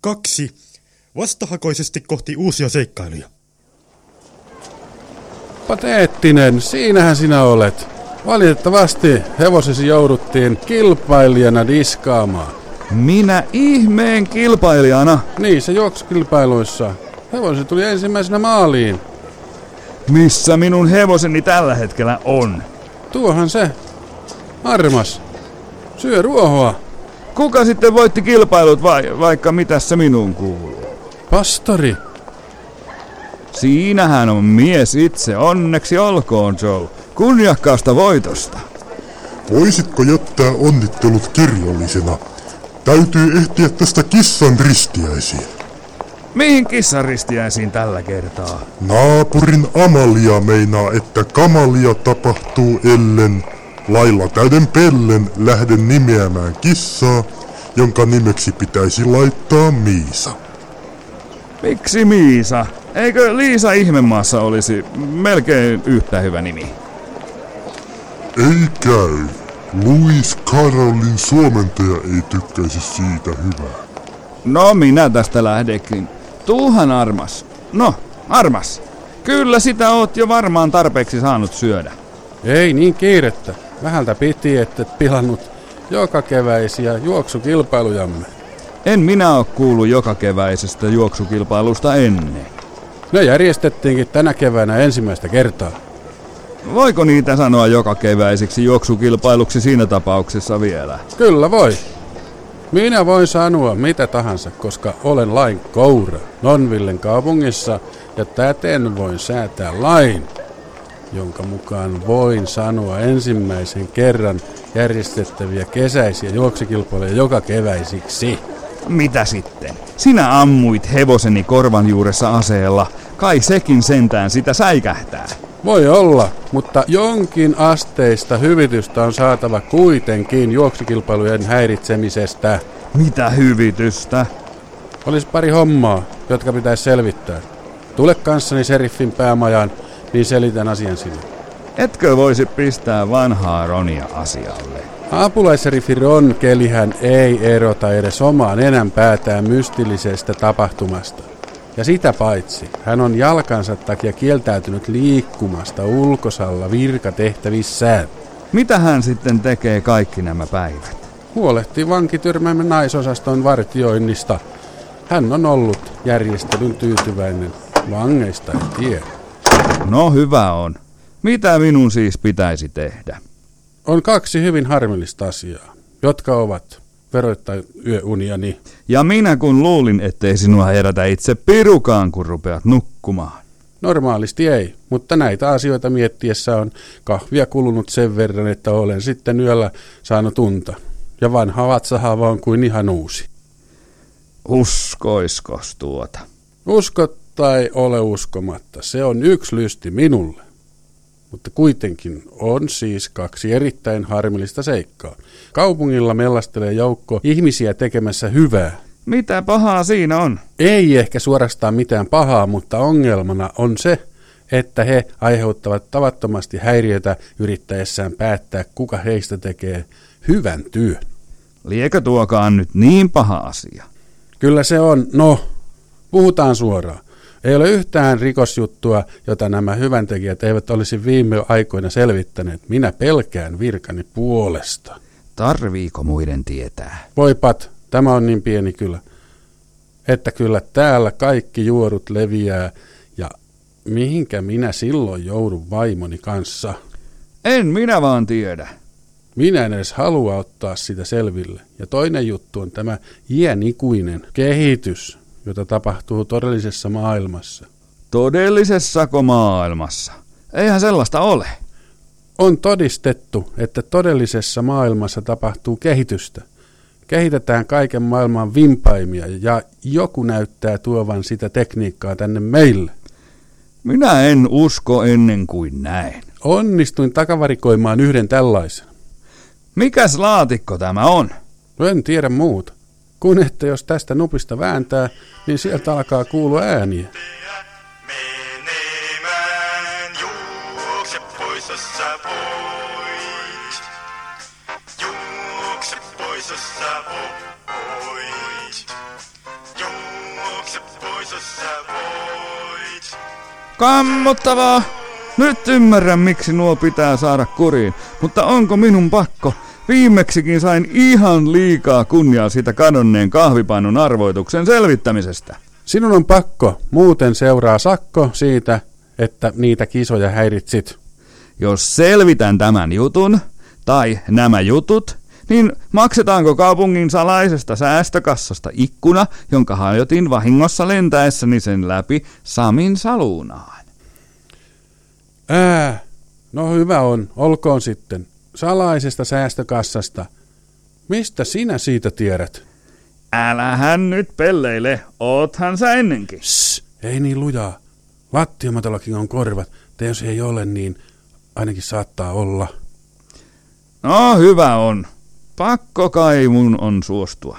Kaksi. Vastahakoisesti kohti uusia seikkailuja. Pateettinen, siinähän sinä olet. Valitettavasti hevosesi jouduttiin kilpailijana diskaamaan. Minä ihmeen kilpailijana. Niin, se juoksukilpailuissa. Hevosi tuli ensimmäisenä maaliin. Missä minun hevoseni tällä hetkellä on? Tuohan se. Armas. Syö ruohoa. Kuka sitten voitti kilpailut vai vaikka mitä se minuun kuuluu? Pastori. Siinähän on mies itse, onneksi olkoon Joe. Kunniakkaasta voitosta. Voisitko jättää onnittelut kirjallisena? Täytyy ehtiä tästä kissan ristiäisiin. Mihin kissaristiäisiin tällä kertaa? Naapurin Amalia meinaa, että kamalia tapahtuu ellen lailla täyden pellen lähden nimeämään kissaa, jonka nimeksi pitäisi laittaa Miisa. Miksi Miisa? Eikö Liisa Ihmemaassa olisi melkein yhtä hyvä nimi? Ei käy. Louis Carrollin suomentaja ei tykkäisi siitä hyvää. No minä tästä lähdekin. Tuuhan armas. No, armas. Kyllä sitä oot jo varmaan tarpeeksi saanut syödä. Ei niin kiirettä. Vähältä piti, että pilannut joka keväisiä juoksukilpailujamme. En minä oo kuullut joka keväisestä juoksukilpailusta ennen. Ne järjestettiinkin tänä keväänä ensimmäistä kertaa. Voiko niitä sanoa joka keväisiksi juoksukilpailuksi siinä tapauksessa vielä? Kyllä voi. Minä voin sanoa mitä tahansa, koska olen lain koura Nonvillen kaupungissa ja täten voin säätää lain, jonka mukaan voin sanoa ensimmäisen kerran järjestettäviä kesäisiä juoksukilpailuja joka keväisiksi. Mitä sitten? Sinä ammuit hevoseni korvan juuressa aseella. Kai sekin sentään sitä säikähtää. Voi olla, mutta jonkin asteista hyvitystä on saatava kuitenkin juoksukilpailujen häiritsemisestä. Mitä hyvitystä? Olisi pari hommaa, jotka pitäisi selvittää. Tule kanssani seriffin päämajaan, niin selitän asian sinulle. Etkö voisi pistää vanhaa Ronia asialle? Apulaiseriffi Ron Kelihän ei erota edes omaan enän päätään mystillisestä tapahtumasta. Ja sitä paitsi, hän on jalkansa takia kieltäytynyt liikkumasta ulkosalla virkatehtävissään. Mitä hän sitten tekee kaikki nämä päivät? Huolehtii vankityrmämme naisosaston vartioinnista. Hän on ollut järjestelyn tyytyväinen. Vangeista ei tiedä. No hyvä on. Mitä minun siis pitäisi tehdä? On kaksi hyvin harmillista asiaa, jotka ovat veroittaa yöuniani. Ja minä kun luulin, ettei sinua herätä itse pirukaan, kun rupeat nukkumaan. Normaalisti ei, mutta näitä asioita miettiessä on kahvia kulunut sen verran, että olen sitten yöllä saanut unta. Ja vanha vatsahava on kuin ihan uusi. Uskoiskos tuota? Usko tai ole uskomatta, se on yksi lysti minulle. Mutta kuitenkin on siis kaksi erittäin harmillista seikkaa. Kaupungilla mellastelee joukko ihmisiä tekemässä hyvää. Mitä pahaa siinä on? Ei ehkä suorastaan mitään pahaa, mutta ongelmana on se, että he aiheuttavat tavattomasti häiriötä yrittäessään päättää, kuka heistä tekee hyvän työn. Liekö tuokaan nyt niin paha asia? Kyllä se on, no, puhutaan suoraan. Ei ole yhtään rikosjuttua, jota nämä hyväntekijät eivät olisi viime aikoina selvittäneet. Minä pelkään virkani puolesta. Tarviiko muiden tietää? Voipat, tämä on niin pieni kyllä, että kyllä täällä kaikki juorut leviää ja mihinkä minä silloin joudun vaimoni kanssa. En minä vaan tiedä. Minä en edes halua ottaa sitä selville. Ja toinen juttu on tämä iänikuinen kehitys, jota tapahtuu todellisessa maailmassa. Todellisessako maailmassa? Eihän sellaista ole. On todistettu, että todellisessa maailmassa tapahtuu kehitystä. Kehitetään kaiken maailman vimpaimia ja joku näyttää tuovan sitä tekniikkaa tänne meille. Minä en usko ennen kuin näen. Onnistuin takavarikoimaan yhden tällaisen. Mikäs laatikko tämä on? En tiedä muuta. Kun että jos tästä nupista vääntää, niin sieltä alkaa kuulua ääniä. Menemään, juokse pois, jos sä voit. Juokse pois, jos sä voit. jos sä voit. Kammottavaa! Nyt ymmärrän, miksi nuo pitää saada kuriin, mutta onko minun pakko? Viimeksikin sain ihan liikaa kunniaa siitä kadonneen kahvipannun arvoituksen selvittämisestä. Sinun on pakko, muuten seuraa sakko siitä, että niitä kisoja häiritsit. Jos selvitän tämän jutun, tai nämä jutut, niin maksetaanko kaupungin salaisesta säästökassasta ikkuna, jonka hajotin vahingossa lentäessäni sen läpi Samin saluunaan? Ää, no hyvä on, olkoon sitten. Salaisesta säästökassasta. Mistä sinä siitä tiedät? Älähän nyt pelleile, oothan sä ennenkin. Shh, ei niin lujaa. Lattiamatollakin on korvat, te jos ei ole, niin ainakin saattaa olla. No hyvä on. Pakko kai mun on suostua.